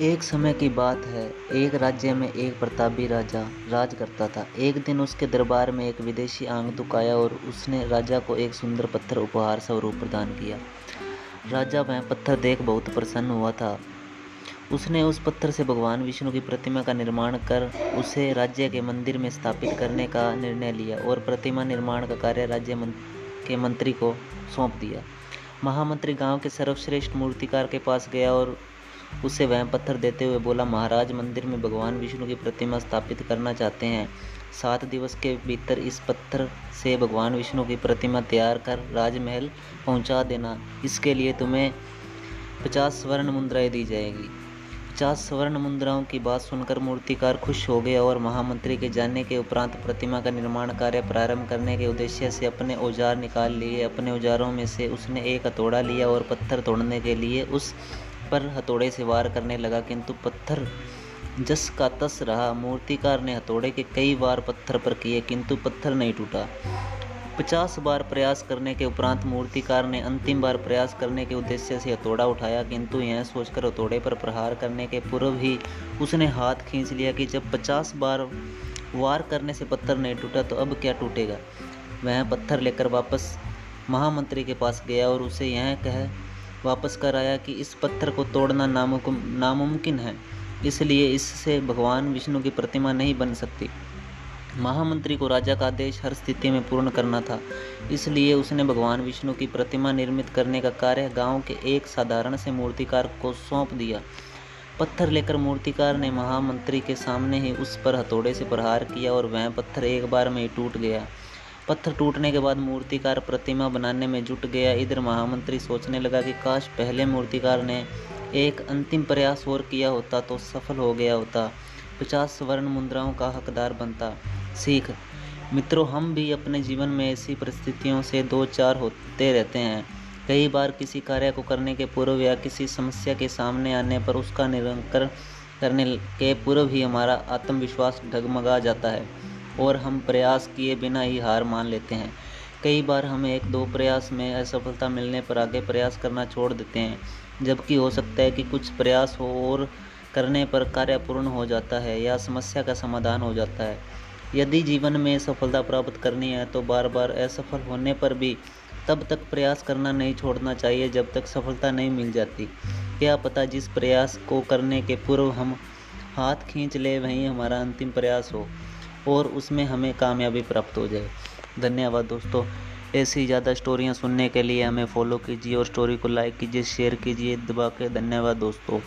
एक समय की बात है। एक राज्य में एक प्रतापी राजा राज करता था। एक दिन उसके दरबार में एक विदेशी आंगतुक आया और उसने राजा को एक सुंदर पत्थर उपहार स्वरूप प्रदान किया। राजा वह पत्थर देख बहुत प्रसन्न हुआ था। उसने उस पत्थर से भगवान विष्णु की प्रतिमा का निर्माण कर उसे राज्य के मंदिर में स्थापित करने का निर्णय लिया और प्रतिमा निर्माण का कार्य राज्य के मंत्री को सौंप दिया। महामंत्री गाँव के सर्वश्रेष्ठ मूर्तिकार के पास गया और उसे वह पत्थर देते हुए बोला, महाराज, मंदिर में भगवान विष्णु की प्रतिमा स्थापित करना चाहते हैं। सात दिवस के भीतर इस पत्थर से भगवान विष्णु की प्रतिमा तैयार कर राजमहल पहुँचा देना। इसके लिए तुम्हें पचास स्वर्ण मुद्राएँ दी जाएगी। पचास स्वर्ण मुद्राओं की बात सुनकर मूर्तिकार खुश हो गया और महामंत्री के जाने के उपरांत प्रतिमा का निर्माण कार्य प्रारंभ करने के उद्देश्य से अपने औज़ार निकाल लिए। अपने औजारों में से उसने एक हथौड़ा लिया और पत्थर तोड़ने के लिए उस पर हथौड़े से वार करने लगा, किंतु पत्थर जस का तस रहा। मूर्तिकार ने हथौड़े के कई बार पत्थर पर किए, किंतु पत्थर नहीं टूटा। पचास बार प्रयास करने के उपरांत मूर्तिकार ने अंतिम बार प्रयास करने के उद्देश्य से हथौड़ा उठाया, किंतु यह सोचकर हथौड़े पर प्रहार करने के पूर्व ही उसने हाथ खींच लिया कि जब पचास बार वार करने से पत्थर नहीं टूटा तो अब क्या टूटेगा? वह पत्थर लेकर वापस महामंत्री के पास गया और उसे यह कह वापस कर आया कि इस पत्थर को तोड़ना नामुमकिन है। इसलिए इससे भगवान विष्णु की प्रतिमा नहीं बन सकती। महामंत्री को राजा का आदेश हर स्थिति में पूर्ण करना था। इसलिए उसने भगवान विष्णु की प्रतिमा निर्मित करने का कार्य गाँव के एक साधारण से मूर्तिकार को सौंप दिया। पत्थर लेकर मूर्तिकार ने महामंत्री के सामने ही उस पर हथौड़े से प्रहार किया और वह पत्थर एक बार में ही टूट गया। पत्थर टूटने के बाद मूर्तिकार प्रतिमा बनाने में जुट गया। इधर महामंत्री सोचने लगा कि काश पहले मूर्तिकार ने एक अंतिम प्रयास और किया होता तो सफल हो गया होता। पचास स्वर्ण मुद्राओं का हकदार बनता। सीख, मित्रों, हम भी अपने जीवन में ऐसी परिस्थितियों से दो चार होते रहते हैं। कई बार किसी कार्य को करने के पूर्व या किसी समस्या के सामने आने पर उसका निरंकर करने के पूर्व ही हमारा आत्मविश्वास डगमगा जाता है। और हम प्रयास किए बिना ही हार मान लेते हैं। कई बार हम एक दो प्रयास में असफलता मिलने पर आगे प्रयास करना छोड़ देते हैं, जबकि हो सकता है कि कुछ प्रयास हो और करने पर कार्य पूर्ण हो जाता है या समस्या का समाधान हो जाता है। यदि जीवन में सफलता प्राप्त करनी है तो बार बार असफल होने पर भी तब तक प्रयास करना नहीं छोड़ना चाहिए जब तक सफलता नहीं मिल जाती। क्या पता जिस प्रयास को करने के पूर्व हम हाथ खींच ले वहीं हमारा अंतिम प्रयास हो। और उसमें हमें कामयाबी प्राप्त हो जाए। धन्यवाद दोस्तों। ऐसी ज़्यादा स्टोरियाँ सुनने के लिए हमें फॉलो कीजिए और स्टोरी को लाइक कीजिए शेयर कीजिए, दबा के। धन्यवाद दोस्तों।